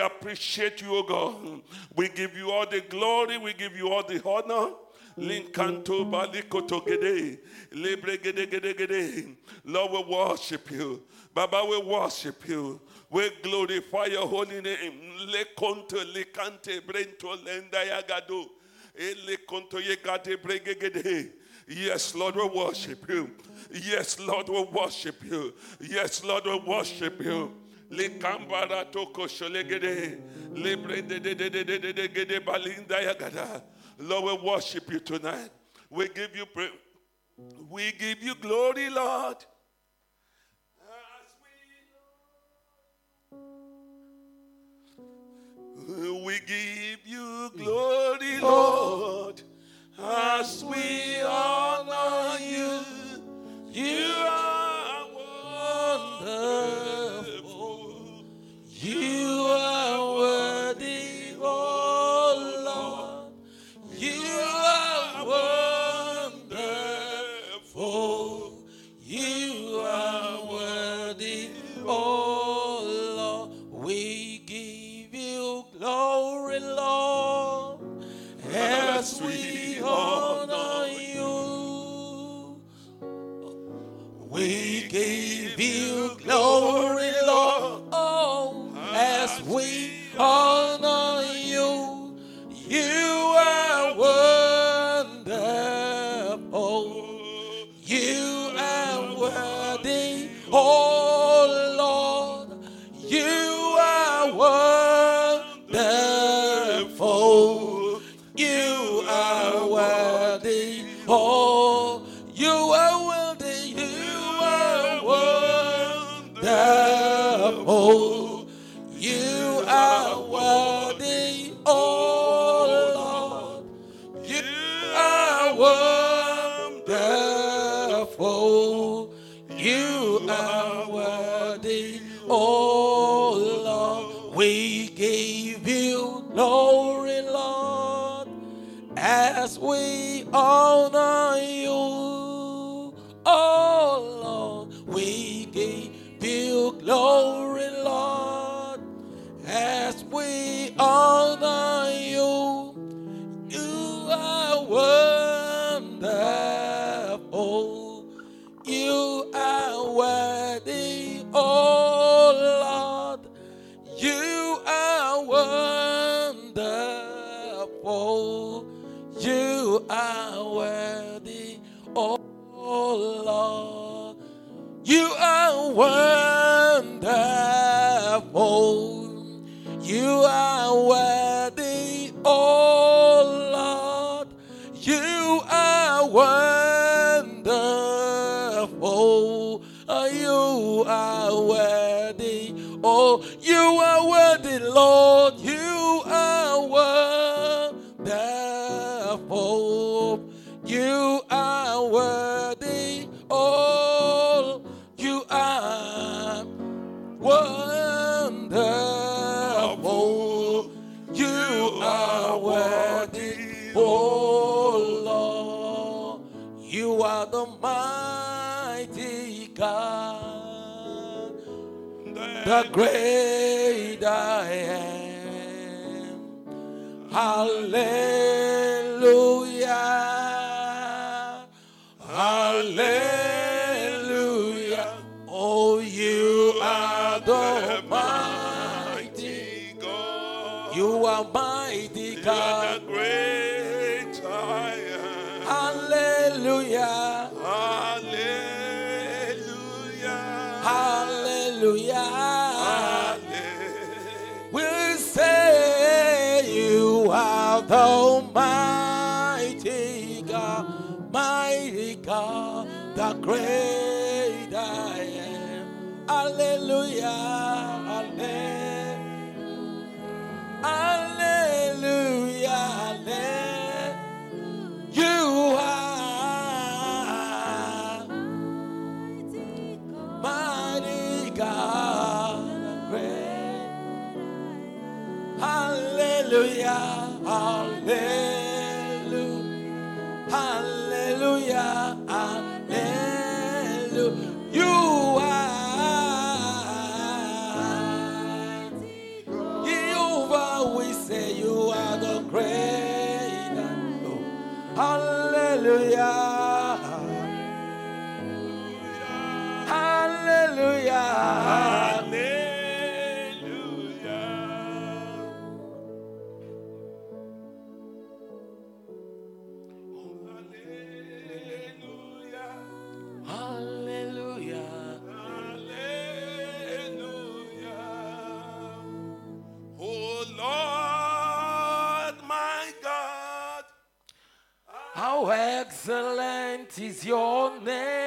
We appreciate you, O God. We give you all the glory. We give you all the honor. Linkanto balikoto gede, libre gede gede gede. Lord, we worship you. Baba, we worship you. We glorify your holy name. Lekonto likante brento lenda yagado. Elekonto yegade bregegede. Yes, Lord, we worship you. Yes, Lord, we worship you. Yes, Lord, we worship you. Likambara toko sholegede. Libre de de de de de de de gede balinda yagada. Lord, we worship you tonight. We give you praise. We give you glory, Lord. We give you glory, Lord, as we honor you. You are wonderful. Great I am. Hallelujah. Hallelujah. Oh, you are the mighty. God. You are mighty God. You are the great I am. Hallelujah. Hallelujah, excellent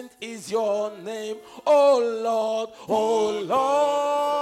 excellent is your name, oh Lord, oh Lord,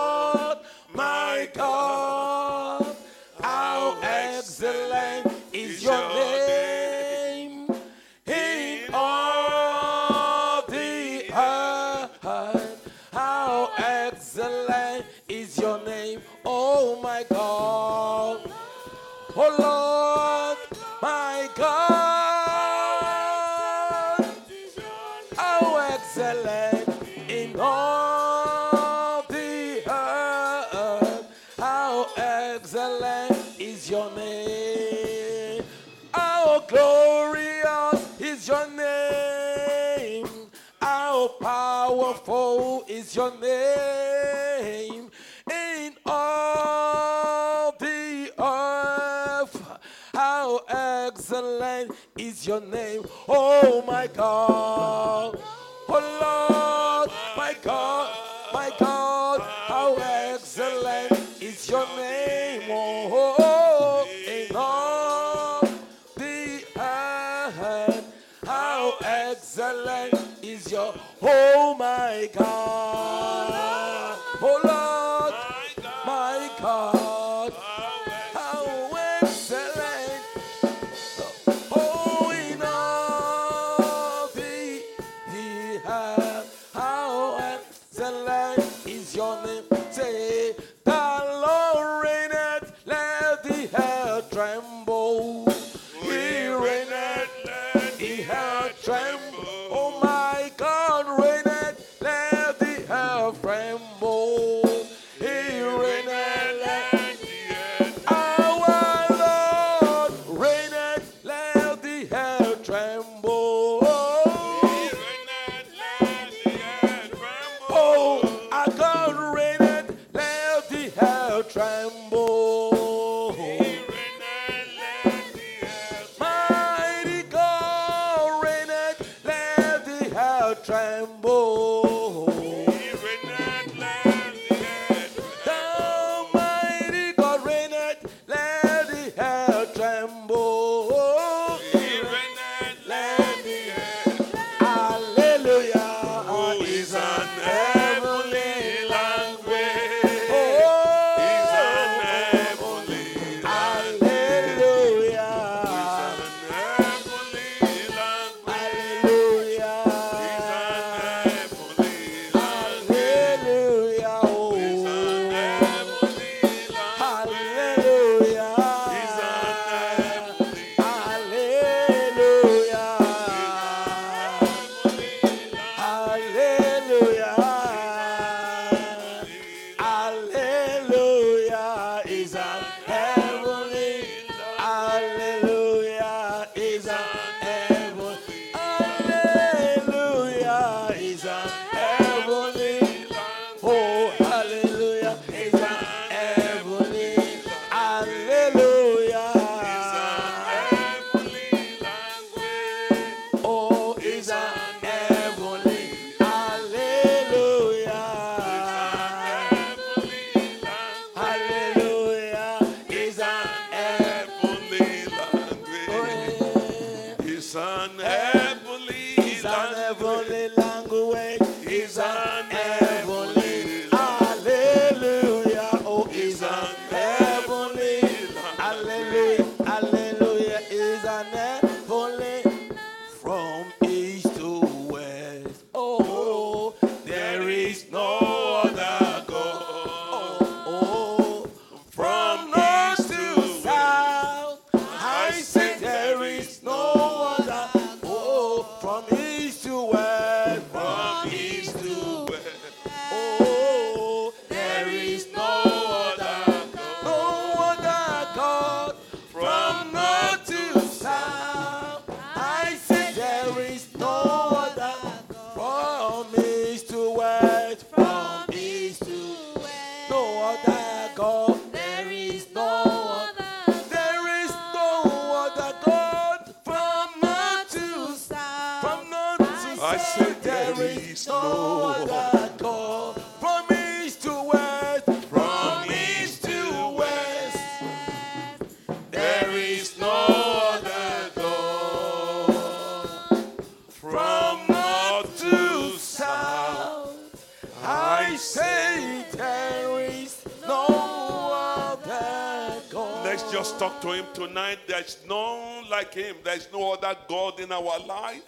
our life.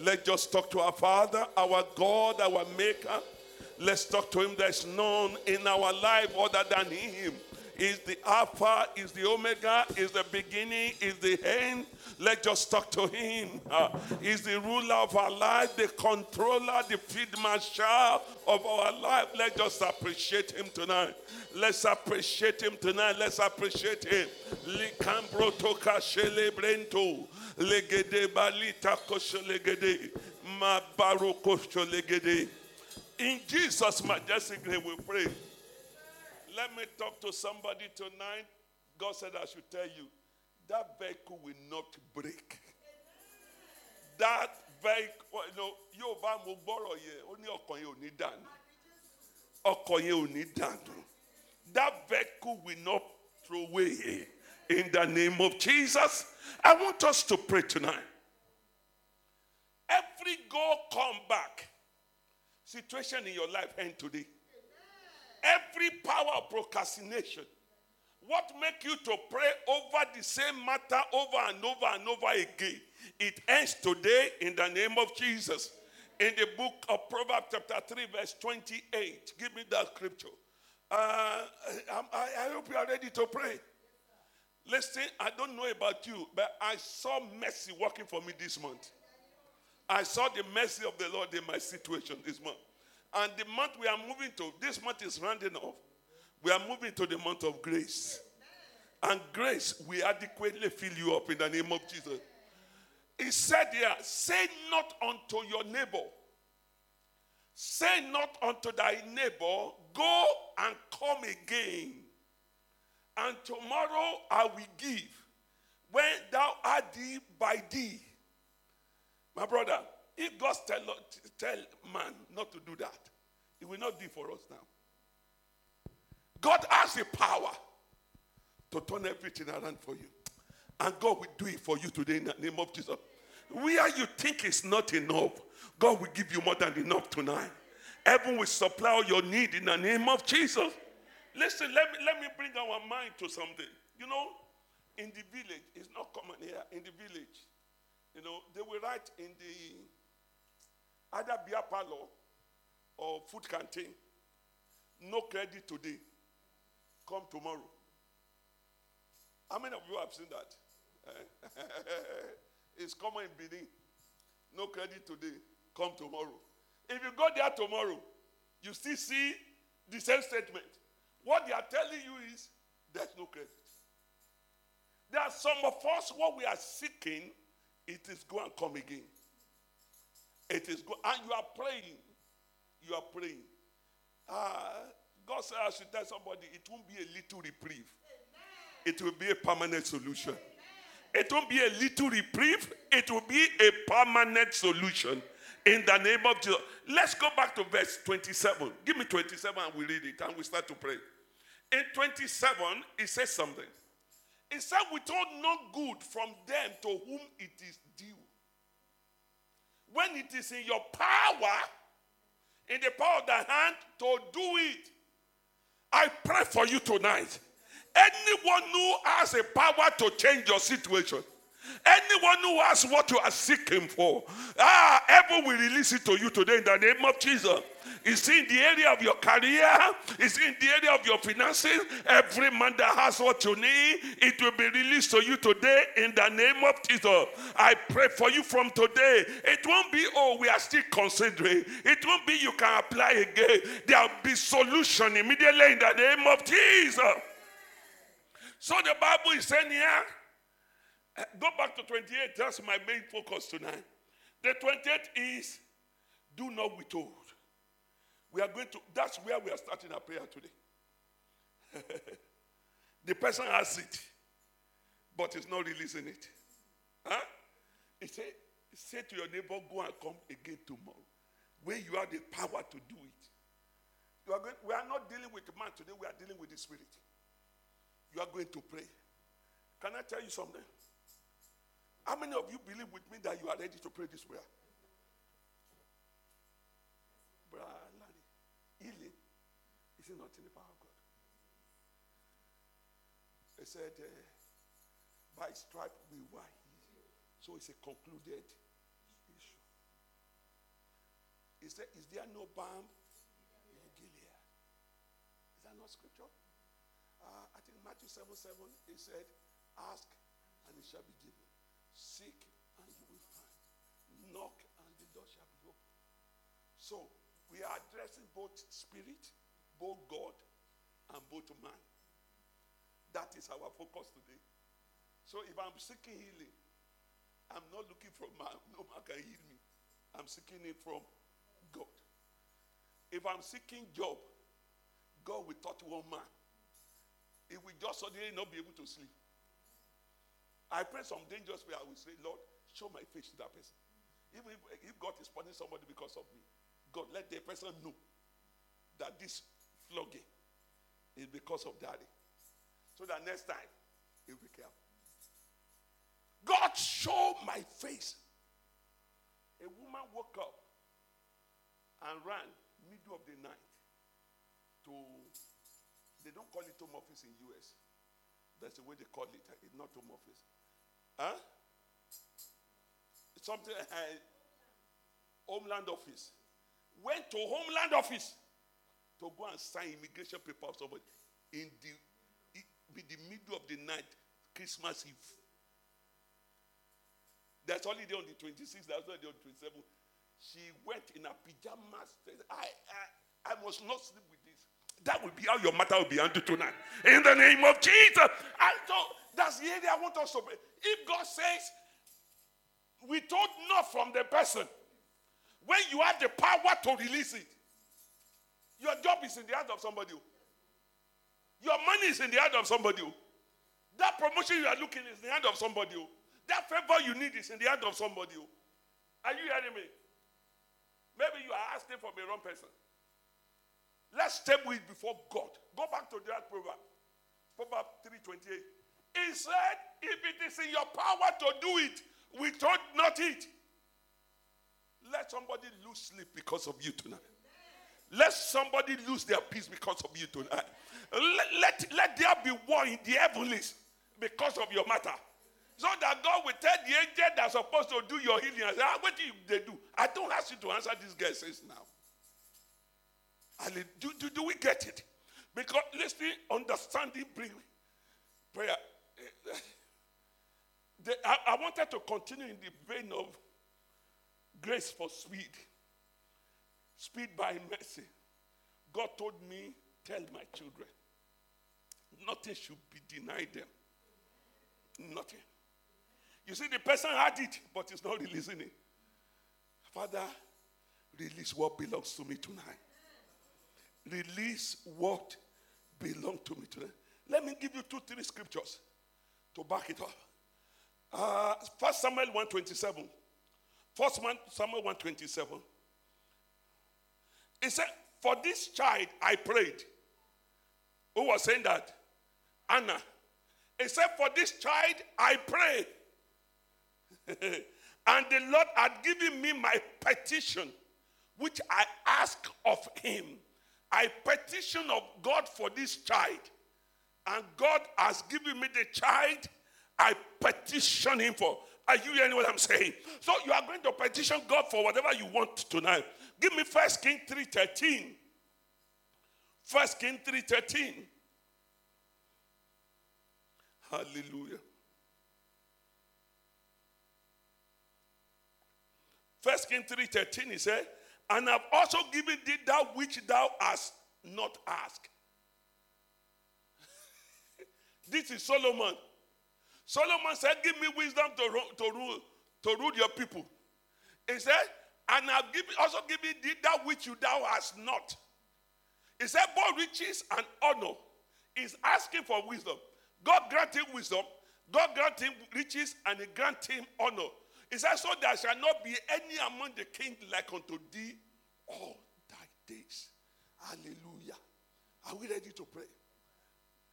Let's just talk to our Father, our God, our Maker. Let's talk to him. There's none in our life other than him. Is the Alpha, is the Omega, is the beginning, is the end. Let's just talk to him. Uh, he's the ruler of our life, the controller, the field marshal of our life. Let's just appreciate him tonight. Let's appreciate him tonight. Let's appreciate him. Likambro toka shele brento. Legede balita kosho legede. Mabaro kosho legede. In Jesus' majestic name we pray. Let me talk to somebody tonight. God said I should tell you that vehicle will not break. That vehicle, you know, yóò bá mo gbọ́rọ̀ yẹ, ó ní ọkàn yẹn ò ní dànù. Ọkàn yẹn ò ní dànù. That vehicle will not throw away. In the name of Jesus, I want us to pray tonight. Every go come back situation in your life end today. Every power of procrastination, what make you to pray over the same matter over and over and over again, it ends today in the name of Jesus. In the book of Proverbs, chapter 3, verse 28. Give me that scripture. Uh, I, I, hope you are ready to pray. Listen, I don't know about you, but I saw mercy working for me this month. I saw the mercy of the Lord in my situation this month. And the month we are moving to, this month is rounding off. We are moving to the month of grace. And grace will adequately fill you up in the name of Jesus. He said here, say not unto your neighbor, say not unto thy neighbor, go and come again. And tomorrow I will give when thou art thee by thee. My brother, if God tell, tell man not to do that, he will not do for us now. God has the power to turn everything around for you. And God will do it for you today in the name of Jesus. Where you think is not enough, God will give you more than enough tonight. Heaven will supply your need in the name of Jesus. Listen, let me, let me bring our mind to something. You know, in the village, it's not common here, in the village, you know, they will write in the either beer parlor or food canteen, no credit today, come tomorrow. How many of you have seen that? it's common in Benin. No credit today, come tomorrow. If you go there tomorrow, you still see the same statement. What they are telling you is there's no credit. There are some of us, what we are seeking, it is go and come again. It is go, and you are praying. You are praying. Ah, God said I should tell somebody it won't be a little reprieve. It will be a permanent solution. It won't be a little reprieve, it will be a permanent solution. In the name of Jesus. Let's go back to verse 27. Give me 27 and we read it and we start to pray. In 27, it says something. It said, withhold no good from them to whom it is due. When it is in your power, in the power of the hand, to do it. I pray for you tonight. Anyone who has a power to change your situation, anyone who has what you are seeking for, ah, heaven will release it to you today in the name of Jesus. It's in the area of your career, it's in the area of your finances. Every man that has what you need, it will be released to you today in the name of Jesus. I pray for you from today. It won't be, oh, we are still considering. It won't be you can apply again. There'll be solution immediately in the name of Jesus. So the Bible is saying here, Eh, go back to 28. That's my main focus tonight. The 28 is do not withhold. We are going to, that's where we are starting our prayer today. the person has it, but is not releasing it. Huh? He said, say to your neighbor, go and come again tomorrow. where you have the power to do it. You are going, we are not dealing with man today, we are dealing with the spirit. You are going to pray. Can I tell you something? How many of you believe with me that you are ready to pray this prayer? Brother healing is not in the power of God. He said, uh, by stripe we were healed. So it's a concluded issue. He said, is there no balm in Gilead? Is that not scripture? Uh, I think Matthew 7 7, he said, ask and it shall be given. Seek and you will find. Knock and the door shall be opened. So we are addressing both spirit, both God, and both man. That is our focus today. So if I'm seeking healing, I'm not looking for man. No man can heal me. I'm seeking it from God. If I'm seeking job, God will touch one man. He will just suddenly not be able to sleep. I pray some dangerous prayer. I will say, Lord, show my face to that person. Even if, if God is punishing somebody because of me, God, let the person know that this flogging is because of daddy. So that next time, he'll be careful. God, show my face. A woman woke up and ran middle of the night to, they don't call it home office in US. That's the way they call it. It's not home office. Huh? It's something, uh, Homeland Office. Went to Homeland Office to go and sign immigration paper of somebody in the, in the middle of the night, Christmas Eve. That's holiday on the 26th, that's holiday on the 27th. She went in her pajamas. I, I, I must not sleep with this. That will be how your matter will be handled tonight. In the name of Jesus. And so that's the area I want us to be. If God says, we don't know from the person, when you have the power to release it, your job is in the hand of somebody. Oh. Your money is in the hand of somebody. Oh. That promotion you are looking is in the hand of somebody. Oh. That favor you need is in the hand of somebody. Are you hearing me? Maybe you are asking for the wrong person. Let's table it before God. Go back to that proverb. Proverb 328. He said, if it is in your power to do it, we thought not it. Let somebody lose sleep because of you tonight. Let somebody lose their peace because of you tonight. Let, let, let there be war in the heavens because of your matter. So that God will tell the angel that's supposed to do your healing. I say, ah, what do they do? I don't ask you to answer this guy says now. Do, do, do we get it? Because listening, understanding, bring prayer. Eh, the, I, I wanted to continue in the vein of grace for speed. Speed by mercy. God told me, tell my children, nothing should be denied them. Nothing. You see, the person had it, but he's not releasing it. Father, release what belongs to me tonight. Release what belongs to me today. Let me give you two, three scriptures to back it up. Uh, First Samuel 127. First Samuel 127. He said, For this child I prayed. Who was saying that? Anna. He said, For this child I prayed. and the Lord had given me my petition, which I asked of him. I petition of God for this child. And God has given me the child I petition him for. Are you hearing what I'm saying? So you are going to petition God for whatever you want tonight. Give me First King 3.13. First King 3.13. Hallelujah. First King 3.13, he said, And I've also given thee that which thou hast not asked. this is Solomon. Solomon said, Give me wisdom to, rule, to rule, to rule your people. He said, And I've given, also given thee that which you thou hast not. He said, Both riches and honor. is asking for wisdom. God grant him wisdom, God grant him riches, and he grant him honor. He said, So there shall not be any among the king like unto thee, all thy days. Hallelujah. Are we ready to pray?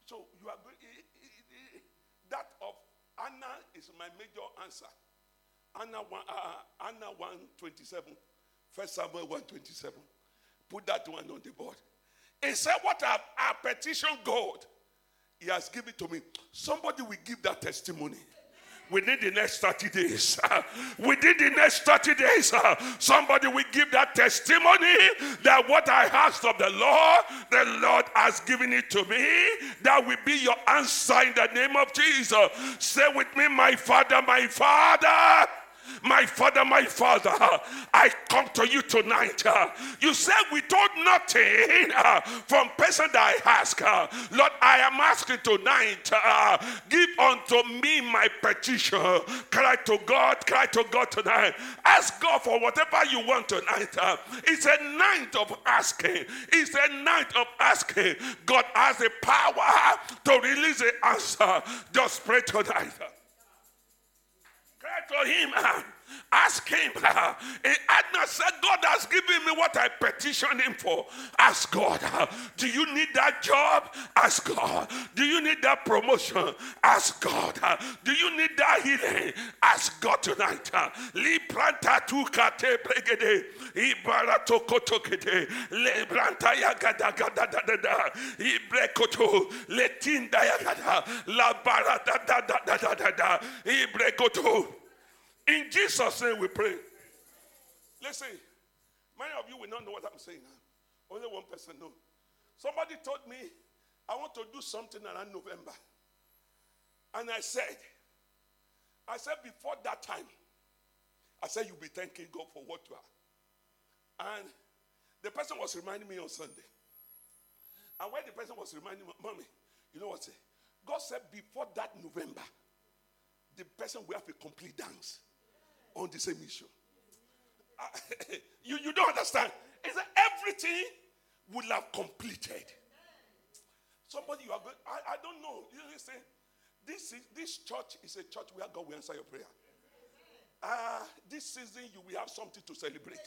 So you are going. Eh, eh, eh, that of Anna is my major answer. Anna one, uh, Anna one twenty seven, First Samuel one twenty seven. Put that one on the board. He said, "What our, our petition, God, He has given to me." Somebody will give that testimony within the next 30 days. within the next 30 days, uh, somebody will give that testimony that what I asked of the Lord, the Lord has given it to me. That will be your answer in the name of Jesus. Say with me, my Father, my Father. My father, my father, I come to you tonight. You said we told nothing uh, from person that I ask. Uh, Lord, I am asking tonight, uh, give unto me my petition. Cry to God, cry to God tonight. Ask God for whatever you want tonight. It's a night of asking. It's a night of asking. God has the power to release the answer. Just pray tonight. To him. Uh, ask him. Adna said, God has given me what I petitioned him for. Ask God. Do you need that job? Ask God. Do you need that promotion? Ask God. Do you need that healing? Ask God tonight. Libranta tu kate bregede. Ibarato kotokete. Lebranta yagada gada da da da. Ibrekoto. Letinda yagada. La barada da da da da da da. Ibrekoto. In Jesus' name we pray. Listen, many of you will not know what I'm saying. Only one person knows. Somebody told me, I want to do something around November. And I said, I said before that time, I said you'll be thanking God for what you are. And the person was reminding me on Sunday. And when the person was reminding me, mommy, you know what? God said before that November, the person will have a complete dance on the same issue. Uh, you, you don't understand. That everything will have completed. Somebody you are I, I don't know. You say, this, is, this church is a church where God will answer your prayer. Uh, this season you will have something to celebrate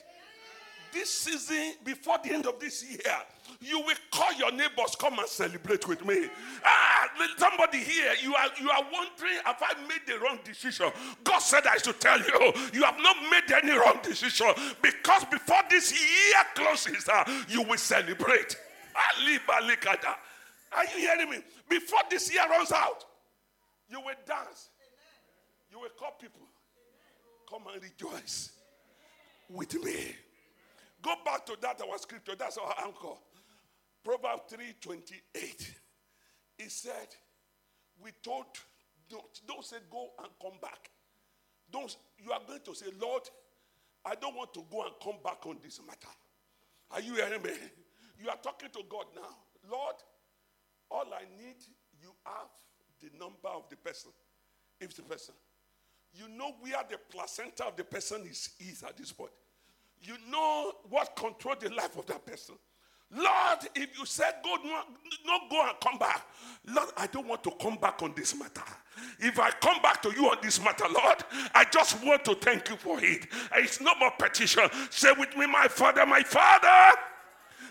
this season, before the end of this year, you will call your neighbors, come and celebrate with me. Ah, somebody here, you are you are wondering, have I made the wrong decision? God said I should tell you, you have not made any wrong decision because before this year closes, uh, you will celebrate. Are you hearing me? Before this year runs out, you will dance. You will call people, come and rejoice with me. Go back to that our scripture. That's our anchor. Proverbs 3:28. He said, We told don't, don't say go and come back. Don't you are going to say, Lord, I don't want to go and come back on this matter. Are you hearing me? You are talking to God now. Lord, all I need, you have the number of the person. If the person. You know where the placenta of the person is, is at this point you know what controls the life of that person. Lord, if you said go, not go and come back, Lord, I don't want to come back on this matter. If I come back to you on this matter, Lord, I just want to thank you for it. It's no more petition. Say with me, my Father, my Father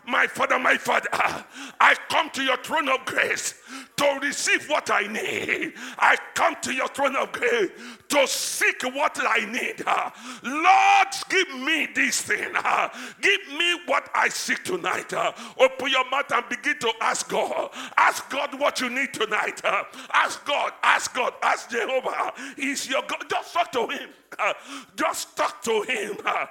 my Father, my Father, I come to your throne of grace to receive what I need. I come to your throne of grace to seek what I need. Lord, give me this thing. Give me what I seek tonight. Open your mouth and begin to ask God. Ask God what you need tonight. Ask God, ask God, ask Jehovah. He's your God. Just talk to him. Uh, just talk to him. Uh,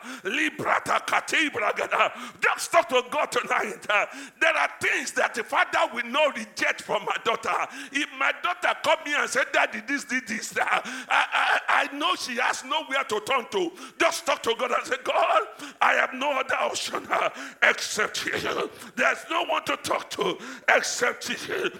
just talk to God tonight. Uh, there are things that the father will not reject from my daughter. If my daughter come here and said, Daddy, this, this, this, I, I, I know she has nowhere to turn to. Just talk to God and say, God, I have no other option except you. There's no one to talk to except you.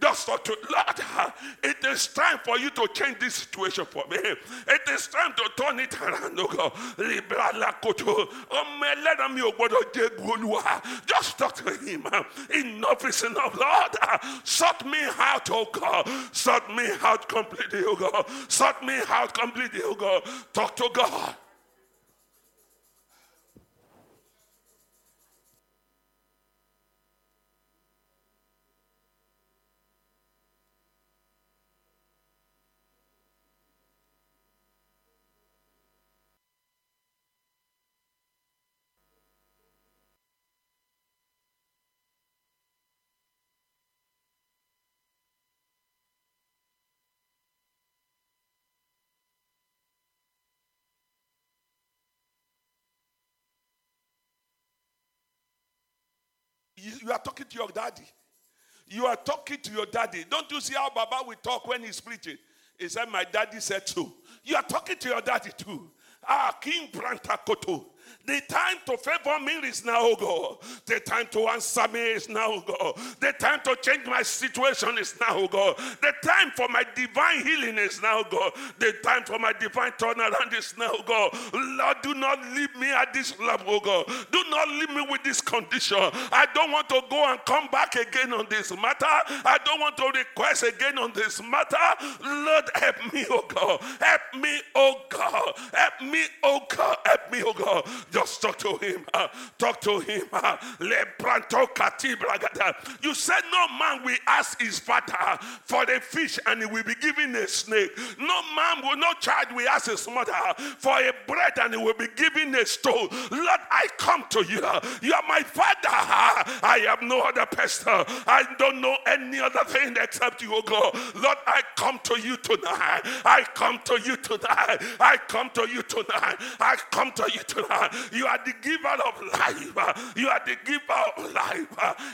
Just talk to Lord. It is time for you to change this situation for me. It is time to turn it around. Oh Just talk to him. Enough is enough, Lord. Sort me out, oh God. Sort me out completely, oh God. Sort me out completely, oh God. Talk to God. You, you are talking to your daddy. You are talking to your daddy. Don't you see how Baba will talk when he's preaching? He said, My daddy said so. You are talking to your daddy too. Ah, King Brantakoto. The time to favor me is now, oh God. The time to answer me is now, oh God. The time to change my situation is now, oh God. The time for my divine healing is now, oh God. The time for my divine turnaround is now, oh God. Lord, do not leave me at this level, oh God. Do not leave me with this condition. I don't want to go and come back again on this matter. I don't want to request again on this matter. Lord, help me, oh God. Help me, oh God. Help me, oh God. Help me, oh God. Just talk to him. uh, talk to him. uh. You said no man will ask his father for the fish and he will be given a snake. No man will, no child will ask his mother for a bread and he will be given a stone. Lord, I come to you. You are my father. I have no other pastor. I don't know any other thing except you, oh God. Lord, I come to you tonight. I come to you tonight. I come to you tonight. I come to you tonight. You are the giver of life. You are the giver of life.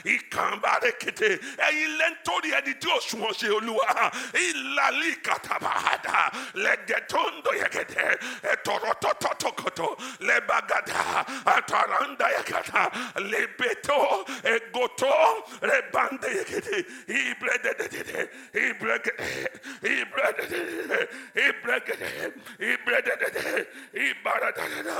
Ìkànnbárekete. Ẹyin lẹ́ńtórí ẹni tí sunwọ̀n ṣe olúwa. Ìlàlí kàtàbàdà. Lẹ́gẹ̀tọ́ndọ̀ yẹ̀gẹ̀dẹ̀. Ẹ̀tọ̀rọ̀tọ̀tọ̀tọ̀kọ̀tọ̀. Lẹ́bàgàdà. Àtàràǹdà yẹ̀gàdà. Lẹ́bẹ̀tọ̀. Ẹ̀gọ́tọ̀. Rẹ̀bàǹdà yẹ̀gẹ̀dẹ̀. Ìbrẹ̀dẹ̀dẹ̀dẹ̀. Ìbrẹ̀gẹ̀dẹ̀. Ìbrẹ̀dẹ̀dẹ̀. Ìbrẹ̀gẹ̀dẹ̀. Ìbrẹ̀dẹ̀dẹ̀. Ìbàràdàdàdà.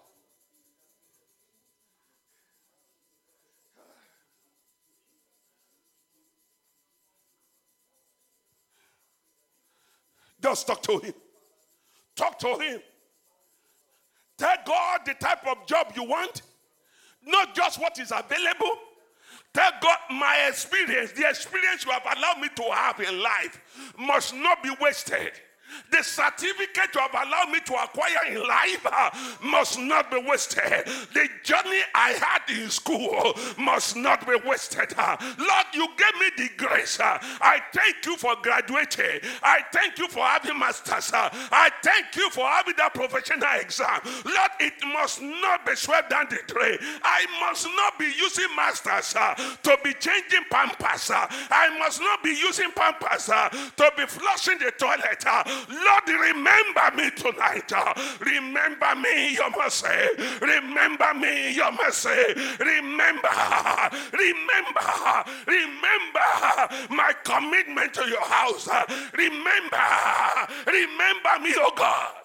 Just talk to Him. Talk to Him. Tell God the type of job you want, not just what is available. Tell God my experience, the experience you have allowed me to have in life, must not be wasted. The certificate you have allowed me to acquire in life uh, must not be wasted. The journey I had in school must not be wasted. uh. Lord, you gave me the grace. uh. I thank you for graduating. I thank you for having masters. I thank you for having that professional exam. Lord, it must not be swept down the drain. I must not be using masters to be changing pampers. I must not be using pampers to be flushing the toilet. Lord, remember me tonight. Remember me, your mercy. Remember me, your mercy. Remember, remember, remember my commitment to your house. Remember, remember me, oh God.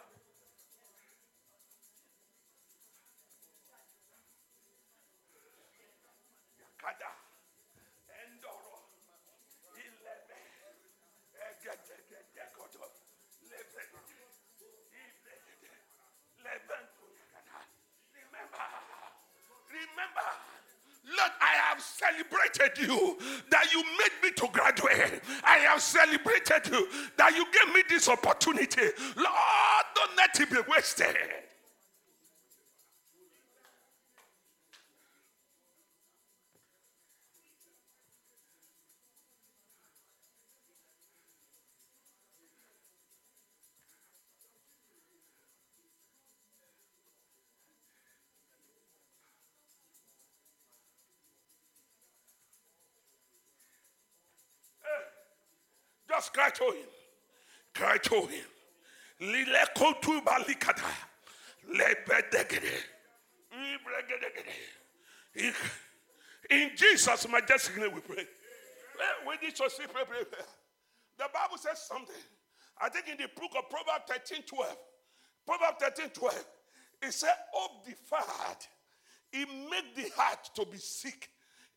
Have celebrated you that you made me to graduate. I have celebrated you that you gave me this opportunity. Lord, don't let it be wasted. Just cry to him. Cry to oh him. Lilekotu balikata. Lebedegede. In Jesus' majestic name we pray. We need to see pray, pray, pray. The Bible says something. I think in the book of Proverbs 13 12. Proverbs 13 12. It said, Of the deferred. It make the heart to be sick.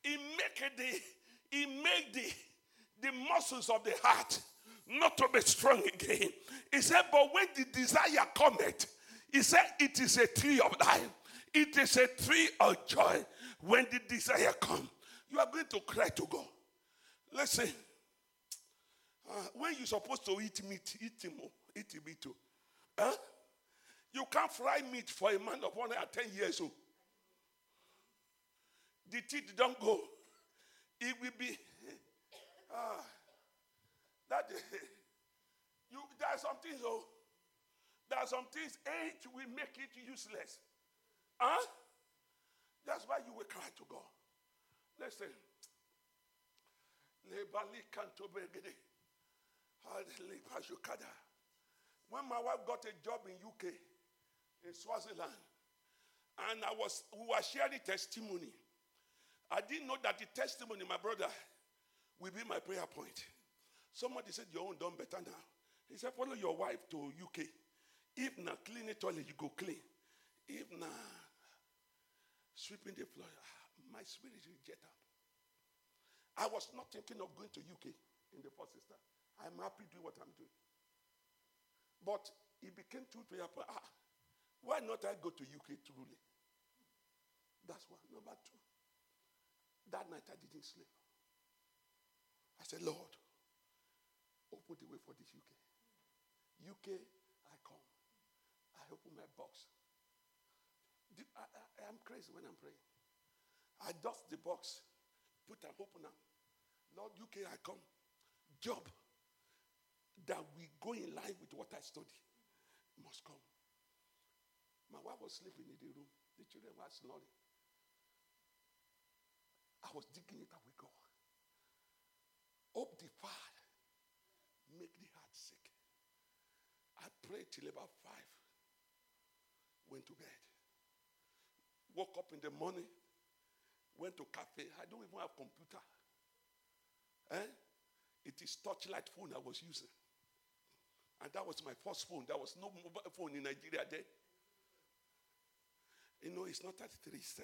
It make the it make the the muscles of the heart not to be strong again. He said, but when the desire cometh, he said, it is a tree of life. It is a tree of joy. When the desire comes, you are going to cry to God. Listen, uh, when you're supposed to eat meat, eat oh, eat meat too. Huh? You can't fry meat for a man of 110 years old. The teeth don't go. It will be. Ah, that you. There are some things. Oh, there are some things. Age will make it useless. Huh? That's why you will cry to God. Listen. When my wife got a job in UK, in Swaziland, and I was we were sharing testimony. I didn't know that the testimony, my brother, will be my prayer point. Somebody said, Your own done better now. He said, Follow your wife to UK. If not clean the toilet, you go clean. If not sweeping the floor, ah, my spirit will get up. I was not thinking of going to UK in the first sister. I'm happy doing what I'm doing. But it became too prayer point. Ah, why not I go to UK truly? That's one. Number two. That night I didn't sleep. I said, Lord, open the way for this UK. UK, I come. I open my box. I, I, am crazy when I'm praying. I dust the box, put an opener. Lord, UK, I come. Job that we go in line with what I study must come. My wife was sleeping in the room. The children were snoring. I was digging it up with God. Hope deferred, make the heart sick. I prayed till about five. Went to bed. Woke up in the morning. Went to cafe. I don't even have computer. Eh? It is touchlight phone I was using. And that was my first phone. There was no mobile phone in Nigeria then. You know, it's not that three sir.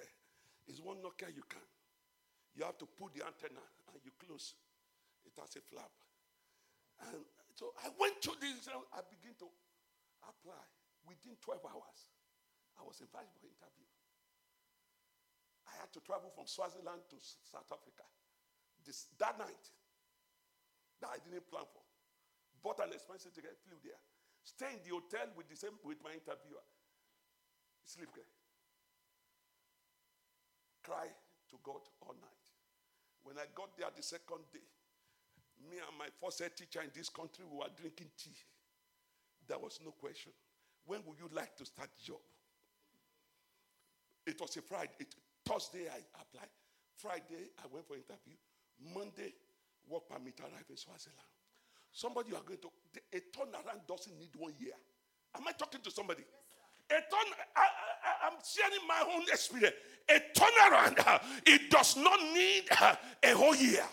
It's one Nokia you can. You have to put the antenna and you close. It has a flap. And so I went to this, I began to apply. Within 12 hours, I was invited for an interview. I had to travel from Swaziland to South Africa. This, that night, that I didn't plan for. Bought an expensive ticket, flew there. Stay in the hotel with the same with my interviewer. Sleep there. Cry to God all night. When I got there the second day, me and my first head teacher in this country we were drinking tea. There was no question. When would you like to start job? It was a Friday. It, Thursday I applied. Friday I went for interview. Monday work permit arrived in Swaziland. Somebody you are going to a turnaround doesn't need one year. Am I talking to somebody? a turn. I, I, I'm sharing my own experience. A turnaround. It does not need a whole year.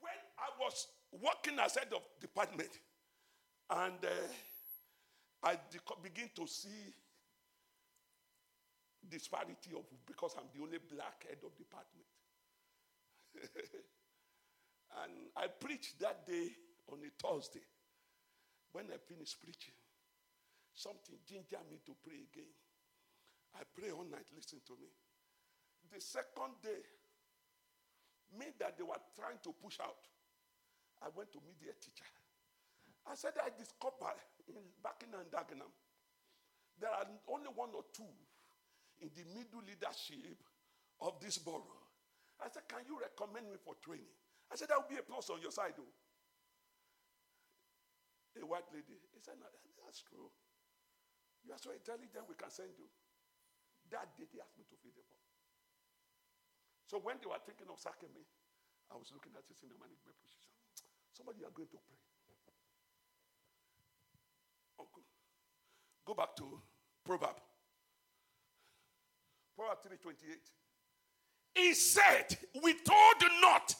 When I as head of department, and uh, I de- begin to see disparity of because I'm the only black head of department. and I preached that day on a Thursday. When I finished preaching, something gingered me to pray again. I pray all night, listen to me. The second day, me that they were trying to push out, I went to meet media teacher. I said, I discovered in Barking and Dagenham, there are only one or two in the middle leadership of this borough. I said, Can you recommend me for training? I said, That would be a plus on your side, though. A white lady. He said, no, That's true. You are so intelligent, we can send you. That day, they asked me to fill the form. So when they were thinking of sacking me, I was looking at this in the management position. Somebody you are going to pray. Uncle, go back to Proverb. Proverb 3:28. He said, We told not.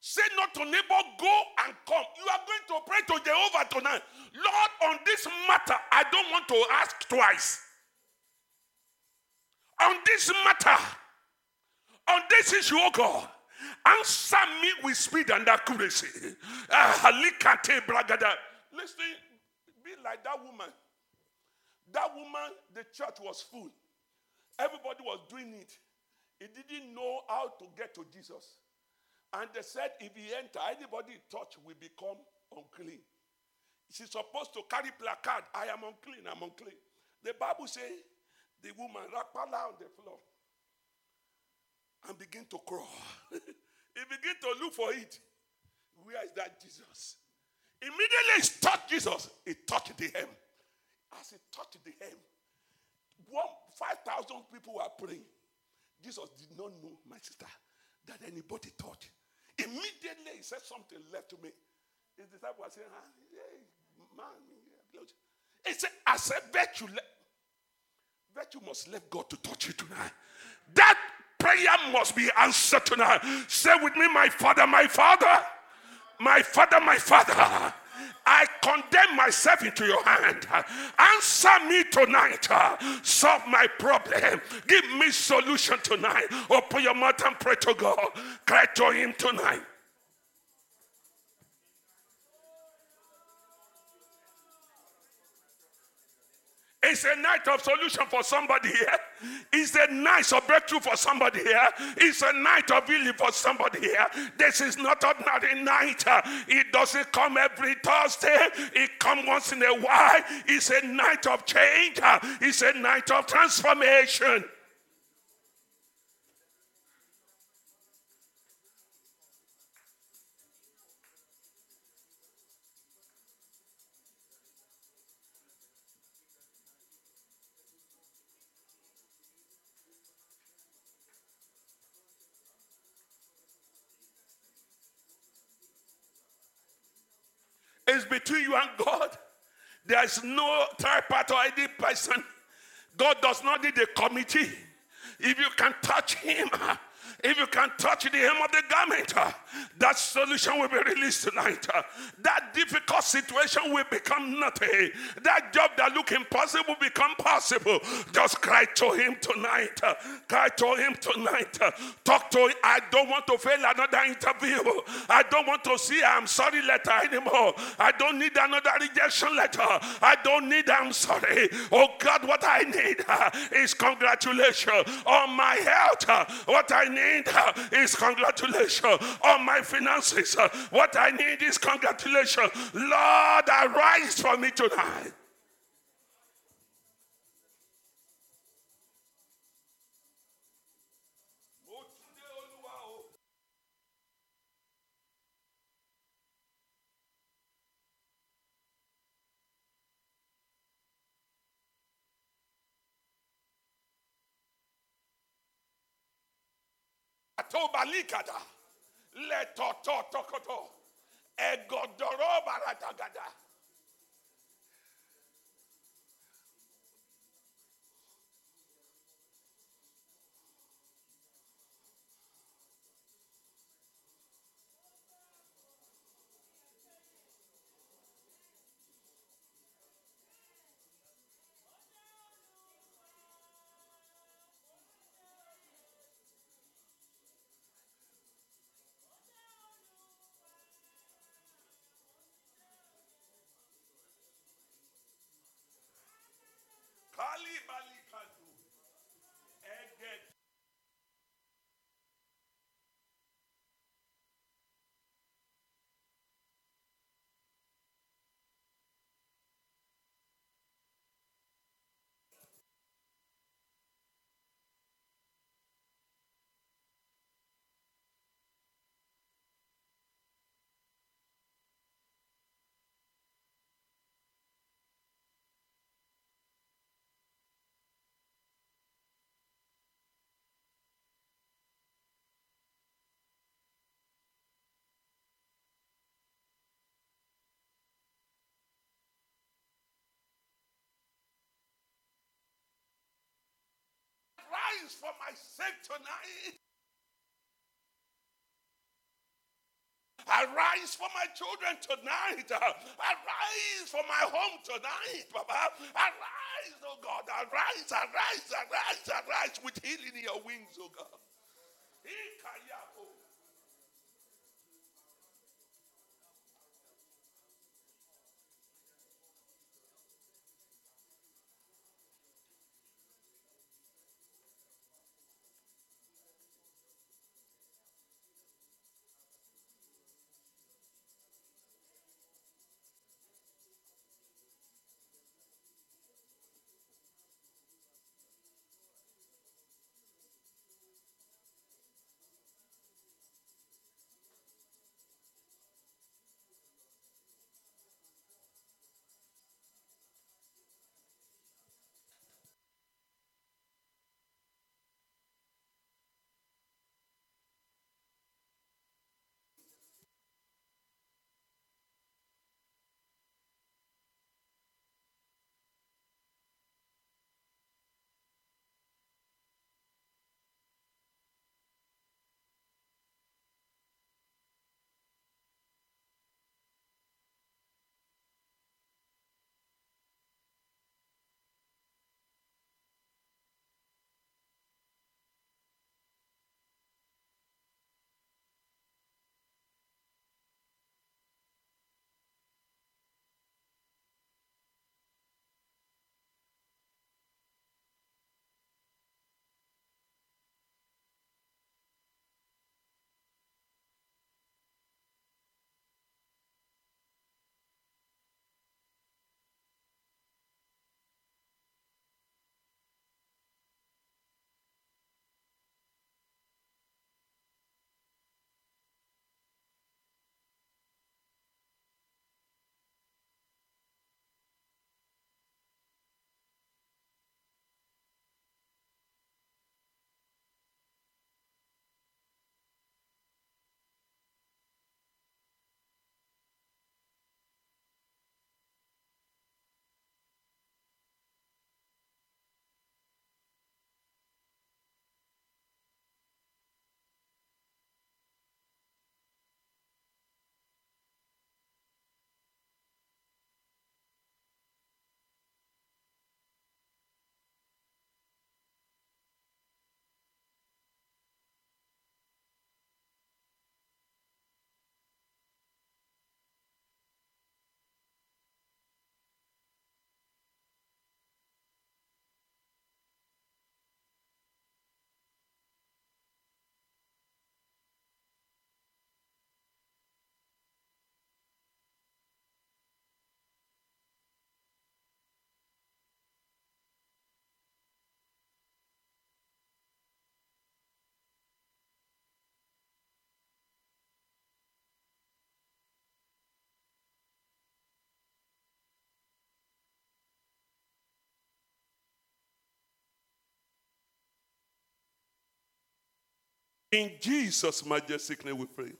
Say not to neighbor, go and come. You are going to pray to Jehovah tonight. Lord, on this matter, I don't want to ask twice. On this matter, on this issue, oh God, answer me with speed and accuracy. Ah, halikate bragada. Listen, be like that woman. That woman, the church was full. Everybody was doing it. He didn't know how to get to Jesus. And they said, if he enter, anybody touch will become unclean. She's supposed to carry placard. I am unclean, I'm unclean. The Bible says the woman rapala on the floor and begin to crawl. he begin to look for it. Where is that Jesus? Immediately he touched Jesus. He touched the hem. As he touched the hem, one five thousand people were praying. Jesus did not know, my sister, that anybody thought. Immediately he said something left to me. His disciples were saying, ah, man, he said, I said, you, le- you must let God to touch you tonight. That prayer must be answered tonight. Say with me, my father, my father, my father, my father. I condemn myself into your hand. Answer me tonight. Solve my problem. Give me solution tonight. Open your mouth and pray to God. Cry to Him tonight. It's a night of solution for somebody here. It's a night of breakthrough for somebody here. It's a night of healing for somebody here. This is not ordinary night. It doesn't come every Thursday. It comes once in a while. It's a night of change. It's a night of transformation. It's between you and God. There is no any person. God does not need a committee. If you can touch him, if you can touch the hem of the garment, uh, that solution will be released tonight. Uh, that difficult situation will become nothing. That job that look impossible will become possible. Just cry to him tonight. Uh, cry to him tonight. Talk to him. I don't want to fail another interview. I don't want to see I'm sorry letter anymore. I don't need another rejection letter. I don't need I'm sorry. Oh God, what I need is congratulations on my health. What I need need is congratulations. On my finances, what I need is congratulations. Lord, arise for me tonight. Atobalikada. Letoto tokoto. Egodoro baratagada. Kali Arise for my sake tonight. Arise for my children tonight. Arise for my home tonight, Papa. Arise, oh God. Arise, arise, arise, arise with healing in your wings, oh God. In Jesus' majestic name we pray.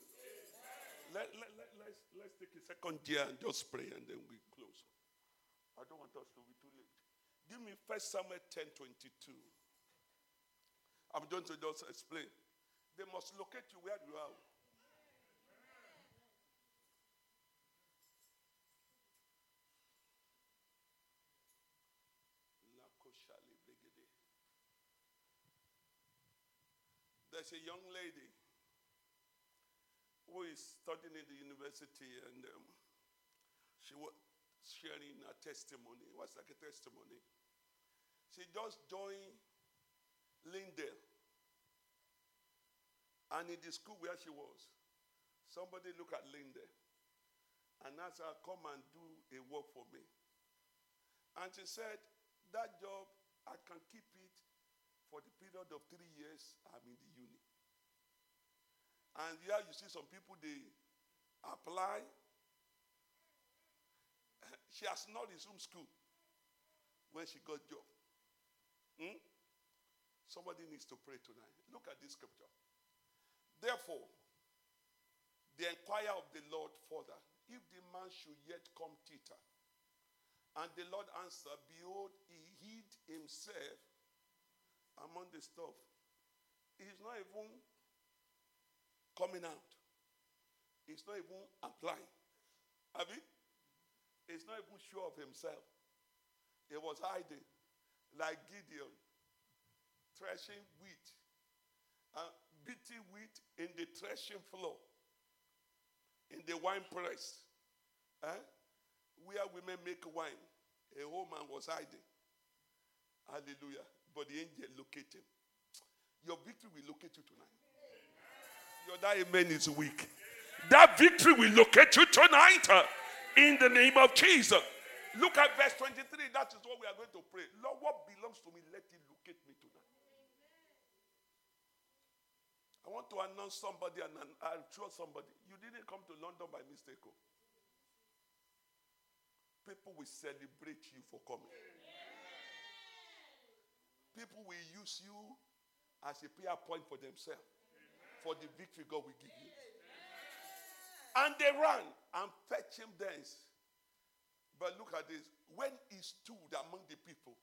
Let, let, let, let's, let's take a second year and just pray and then we close. I don't want us to be too late. Give me First Samuel 10 22. I'm going to just explain. They must locate you where you are. There's a young lady who is studying in the university and um, she was sharing her testimony. It was like a testimony. She just joined Lindale. And in the school where she was, somebody looked at Linda and asked her, Come and do a work for me. And she said, That job, I can keep it for the period of three years I'm in the uni. And here you see some people, they apply. She has not resumed school when she got job. Hmm? Somebody needs to pray tonight. Look at this scripture. Therefore, the inquire of the Lord further, if the man should yet come thither. And the Lord answered, Behold, he hid himself. Among the stuff. He's not even coming out. He's not even applying. Have you? He's not even sure of himself. He was hiding like Gideon, threshing wheat, uh, beating wheat in the threshing floor, in the wine press, eh? where women make wine. A whole man was hiding. Hallelujah. But the angel located him. Your victory will locate you tonight. Your that amen is weak. That victory will locate you tonight uh, in the name of Jesus. Look at verse 23. That is what we are going to pray. Lord, what belongs to me, let it locate me tonight. I want to announce somebody and I'm sure somebody. You didn't come to London by mistake. Oh. People will celebrate you for coming. People will use you as a prayer point for themselves, for the victory God will give you. And they ran and fetched him thence. But look at this. When he stood among the people,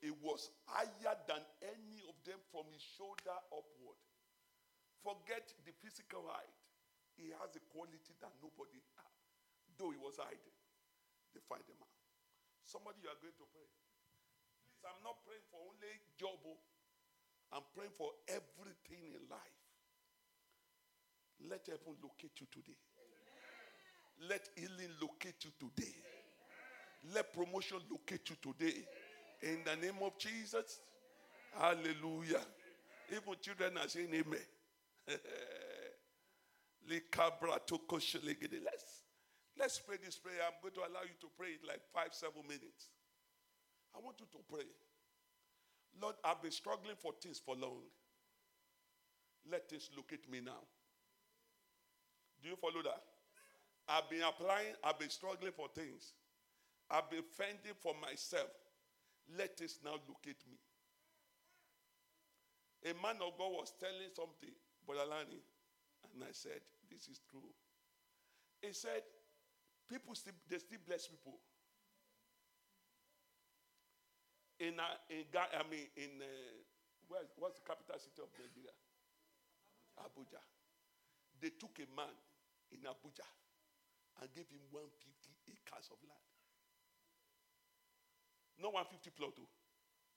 he was higher than any of them from his shoulder upward. Forget the physical height. He has a quality that nobody has. Though he was hiding, they find him out. Somebody you are going to pray. I'm not praying for only job. I'm praying for everything in life. Let heaven locate you today. Let healing locate you today. Let promotion locate you today. In the name of Jesus. Hallelujah. Even children are saying amen. Let's, let's pray this prayer. I'm going to allow you to pray it like five, seven minutes. I want you to pray. Lord, I've been struggling for things for long. Let this locate me now. Do you follow that? I've been applying, I've been struggling for things. I've been fending for myself. Let this now locate me. A man of God was telling something, Brother Lani, and I said, This is true. He said, People still, they still bless people. In, uh, in I mean, in, uh, what's the capital city of Nigeria? Abuja. They took a man in Abuja and gave him 150 acres of land. Not 150 plot, oh.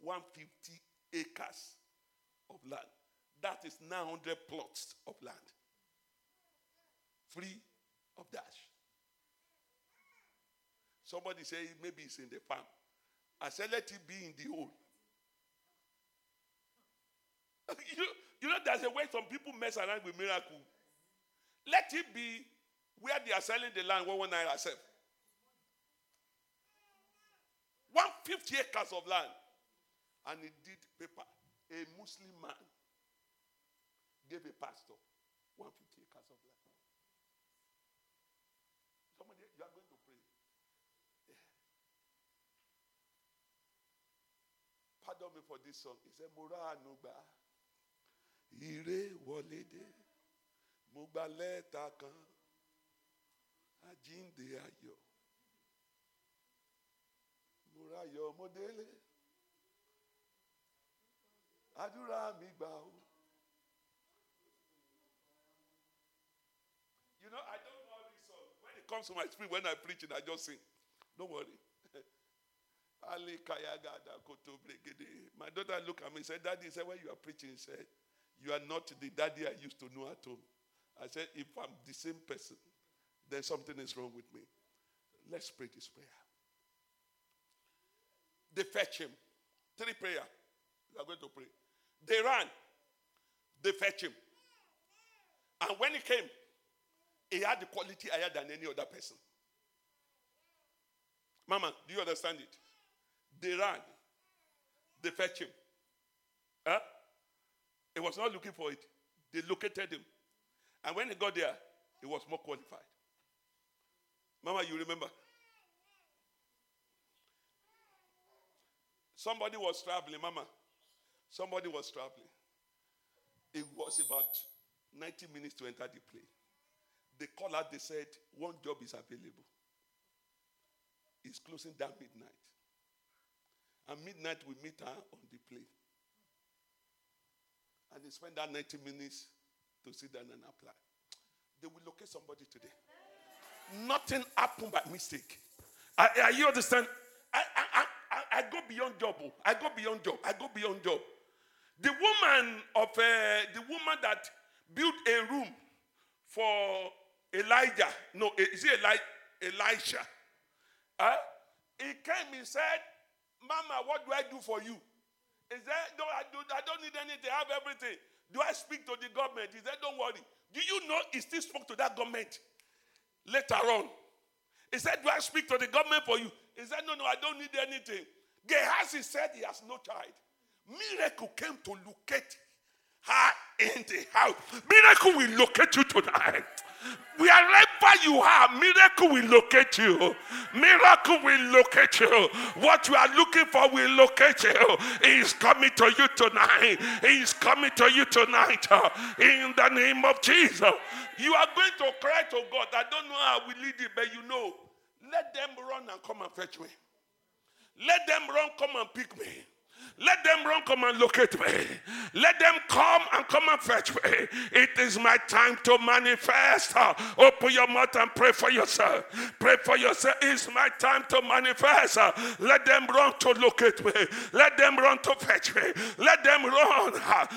150 acres of land. That is 900 plots of land. Free of dash. Somebody say maybe it's in the farm. I said, let it be in the hole. you, you know, there's a way some people mess around with miracle. Let it be where they are selling the land, one one naira self. 150 acres of land. And he did paper. A Muslim man gave a pastor 150 acres of land. Somebody, you are going to pray. Pardon me for this song. He said, Mora Anuba. Ire wọlédé. Mo gba lẹ́tà kan. Àjíǹde ayọ̀. Mo mo délé. Àdúrà mi. You know, I don't know this song. When it comes to my spirit, when I preach it, I just sing. Don't worry. Ali Kayagada Koto Bregede. My daughter looked at me and said, Daddy, said, you are preaching, said, You are not the daddy I used to know at home. I said, If I'm the same person, then something is wrong with me. Let's pray this prayer. They fetch him. Three prayer. We are going to pray. They ran. They fetch him. And when he came, he had the quality higher than any other person. Mama, do you understand it? They ran. They fetch him. Huh? He was not looking for it. They located him. And when he got there, he was more qualified. Mama, you remember? Somebody was traveling, Mama. Somebody was traveling. It was about 90 minutes to enter the plane. They called out, they said, one job is available. It's closing down midnight. Midnight we meet her on the plane. and they spend that 90 minutes to sit down and apply. They will locate somebody today. Nothing happened by mistake. I, I, you understand? I, I, I, I go beyond job. oh. I go beyond job. I go beyond job. The woman of uh, the woman that built a room for Elijah. No, is it Eli, Elisha? Huh? He came. He said, "Mama, what do I do for you?" He said, "No, I, do, I don't need anything. I have everything. Do I speak to the government?" He said, "Don't worry. Do you know he still spoke to that government later on?" He said, Do I speak to the government for you? He said, No, no, I don't need anything. Gehazi said he has no child. Miracle came to locate her in the house. Miracle will locate you tonight. Wherever you are, miracle will locate you. Miracle will locate you. What you are looking for will locate you. Is coming to you tonight. He is coming to you tonight. In the name of Jesus. You are going to cry to God. I don't know how we lead it, but you know. Let them run and come and fetch me. Let them run, come and pick me. Let them run, come and locate me. Let them come and come and fetch me. It is my time to manifest. Open your mouth and pray for yourself. Pray for yourself. It's my time to manifest. Let them run to locate me. Let them run to fetch me. Let them run. Uh,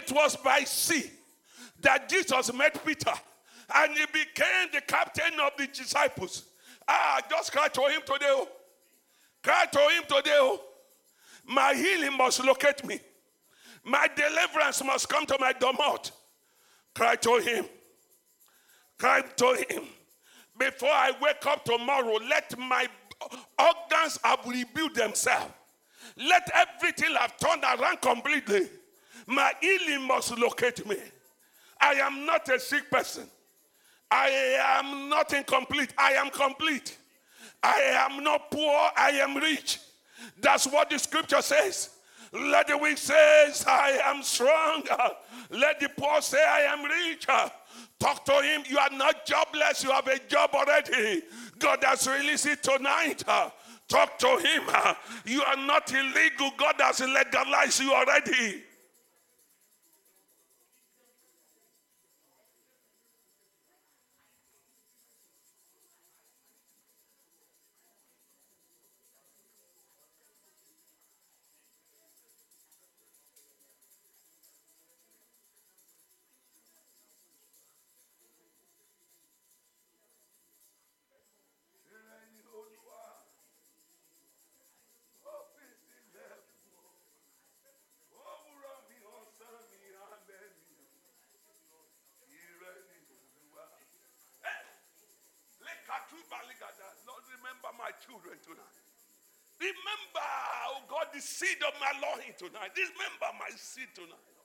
It was by sea that Jesus met Peter and he became the captain of the disciples. Ah, just cry to him today. Oh. Cry to him today. Oh. My healing must locate me. My deliverance must come to my domot. Cry to him. Cry to him. Before I wake up tomorrow, let my organs have rebuilt themselves. Let everything have turned around completely. My healing must locate me. I am not a sick person. I am not incomplete. I am complete. I am not poor. I am rich. That's what the scripture says. Let the weak say, I am strong. Let the poor say, I am rich. Talk to him. You are not jobless. You have a job already. God has released it tonight. Talk to him. You are not illegal. God has legalized you already. Children tonight. Remember, oh God, the seed of my loin tonight. Remember my seed tonight.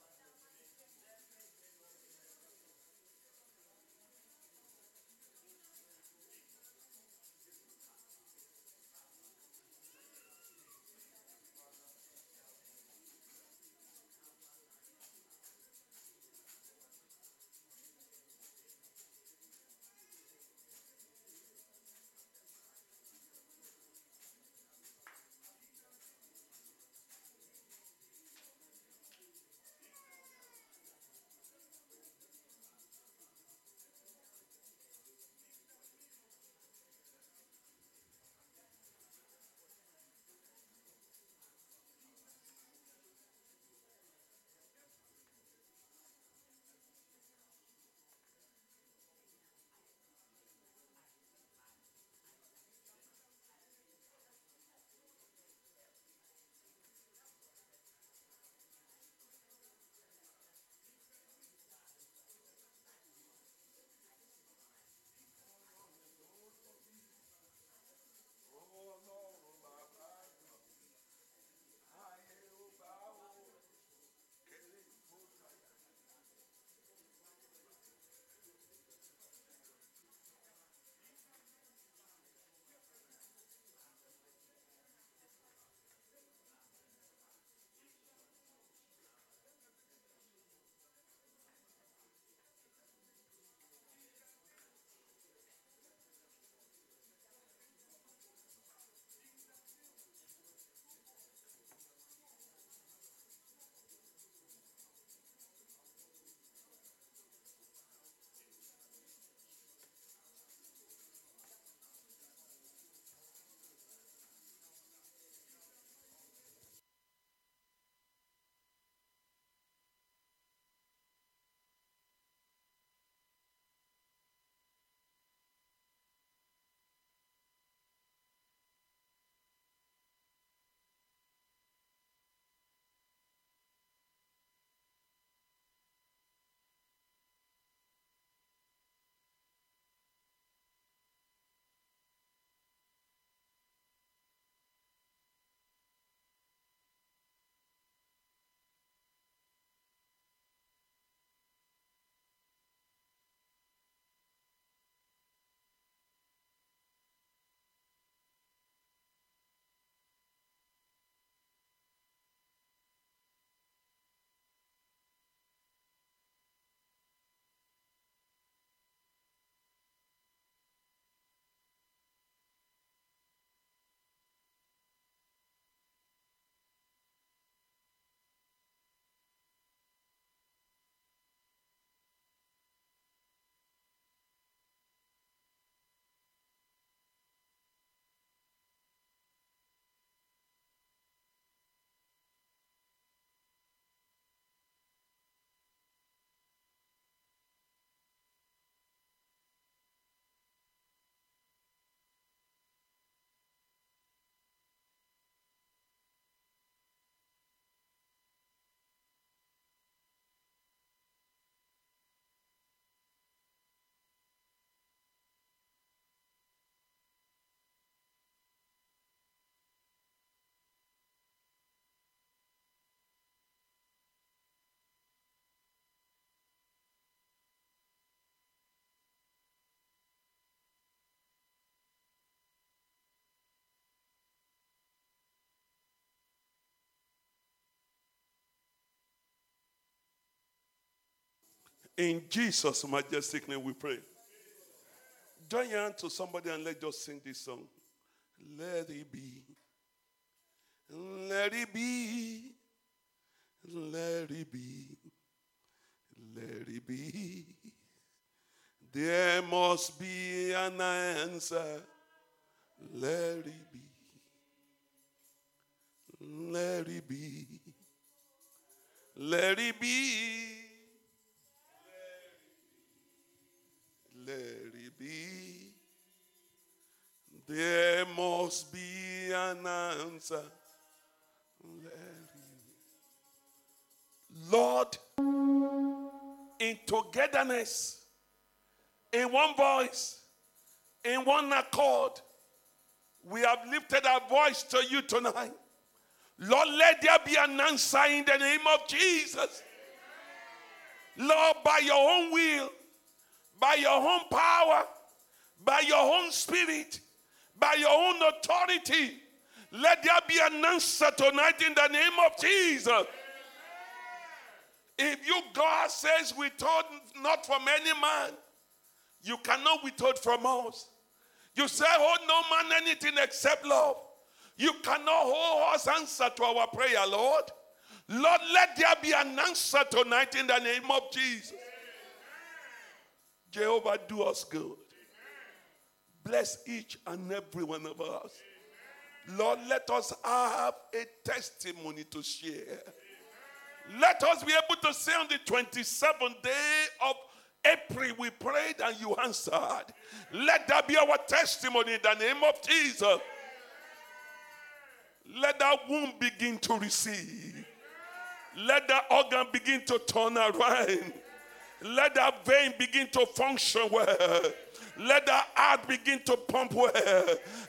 In Jesus' majestic name we pray. Join your hand to somebody and let's just sing this song. Let it be. Let it be. Let it be. Let it be. There must be an answer. Let it be. Let it be. Let it be. Let it be. There must be an answer. Lord, in togetherness, in one voice, in one accord, we have lifted our voice to you tonight. Lord, let there be an answer in the name of Jesus. Lord, by your own will, by your own power, by your own spirit, by your own authority, let there be an answer tonight in the name of Jesus. If you, God says, withhold not from any man, you cannot withhold from us. You say, hold no man anything except love. You cannot hold us answer to our prayer, Lord. Lord, let there be an answer tonight in the name of Jesus. Jehovah, do us good. Bless each and every one of us. Lord, let us have a testimony to share. Let us be able to say on the 27th day of April, we prayed and you answered. Let that be our testimony in the name of Jesus. Let that womb begin to receive. Let that organ begin to turn around. Let that vein begin to function well. Let that heart begin to pump well.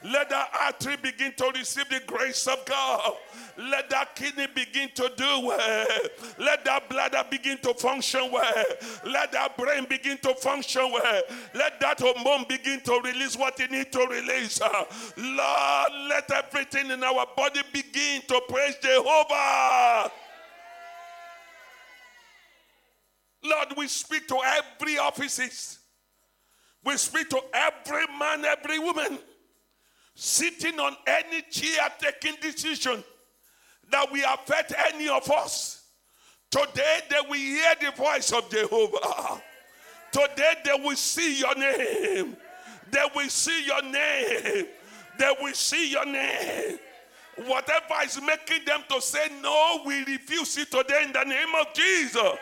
Let that artery begin to receive the grace of God. Let that kidney begin to do well. Let that bladder begin to function well. Let that brain begin to function well. Let that hormone begin to release what it needs to release. Lord, let everything in our body begin to praise Jehovah. Lord, we speak to every offices. We speak to every man, every woman sitting on any chair taking decision that will affect any of us. Today they will hear the voice of Jehovah. Today they will see your name. They will see your name. They will see your name. Whatever is making them to say no, we refuse it today in the name of Jesus.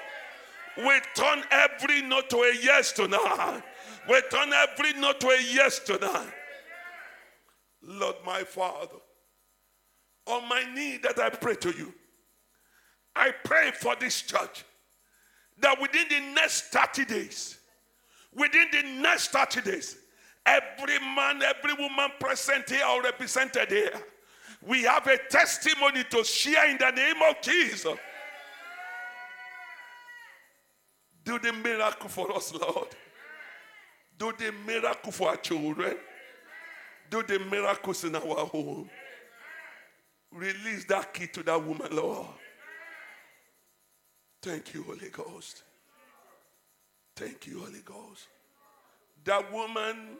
We turn every no to a yes tonight. We turn every no to a yes tonight. Lord, my Father, on my knee that I pray to you, I pray for this church that within the next 30 days, within the next 30 days, every man, every woman present here or represented here, we have a testimony to share in the name of Jesus. Do the miracle for us, Lord. Do the miracle for our children. Do the miracles in our home. Release that key to that woman, Lord. Thank you, Holy Ghost. Thank you, Holy Ghost. That woman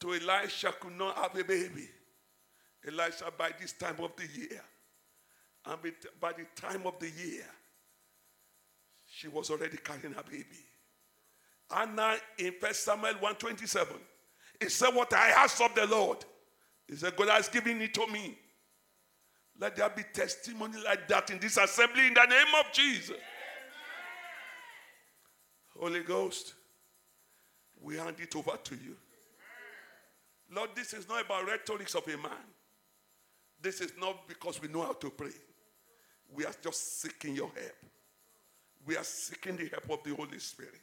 to Elisha could not have a baby. Elisha, by this time of the year, and by the time of the year, she was already carrying her baby. Anna in First Samuel 127, he said, What I asked of the Lord, he said, God has given it to me. Let there be testimony like that in this assembly in the name of Jesus. Amen. Holy Ghost, we hand it over to you. Lord, this is not about rhetorics of a man. This is not because we know how to pray. We are just seeking your help. We are seeking the help of the Holy Spirit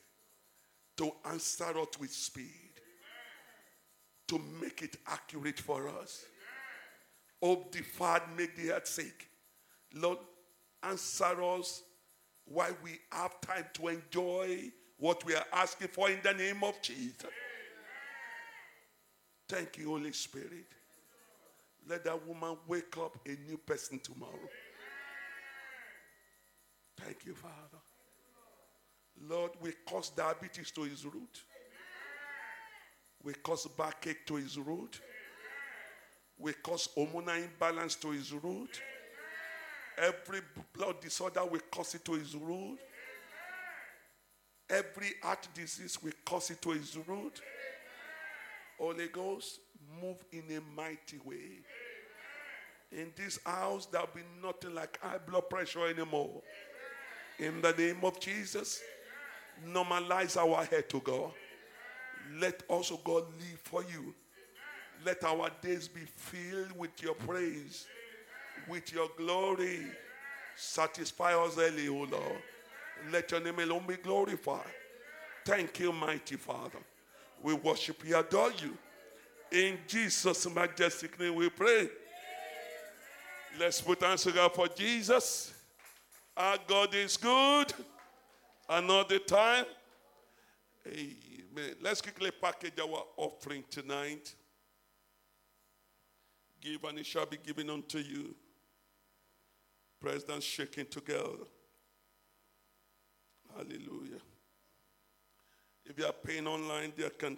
to answer us with speed, to make it accurate for us. Hope deferred, make the heart sick. Lord, answer us while we have time to enjoy what we are asking for in the name of Jesus. Thank you, Holy Spirit. Let that woman wake up a new person tomorrow. Thank you, Father. Lord, we cause diabetes to his root. We cause backache to his root. We cause hormonal imbalance to his root. Every blood disorder, we cause it to his root. Every heart disease, we cause it to his root. Holy Ghost, move in a mighty way. In this house, there'll be nothing like high blood pressure anymore. In the name of Jesus, normalize our head to God. Let also God live for you. Let our days be filled with your praise, with your glory. Satisfy us early, O Lord. Let your name alone be glorified. Thank you, mighty Father. We worship you, adore you. In Jesus' majestic name we pray. Let's put hands together for Jesus. Our God is good. Another time. Amen. Let's quickly package our offering tonight. Give and it shall be given unto you. President shaking together. Hallelujah. If you are paying online, there can